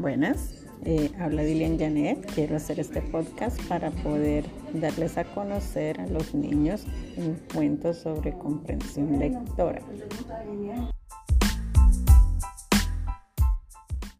Buenas, eh, habla Dilian Janet. Quiero hacer este podcast para poder darles a conocer a los niños un cuento sobre comprensión lectora.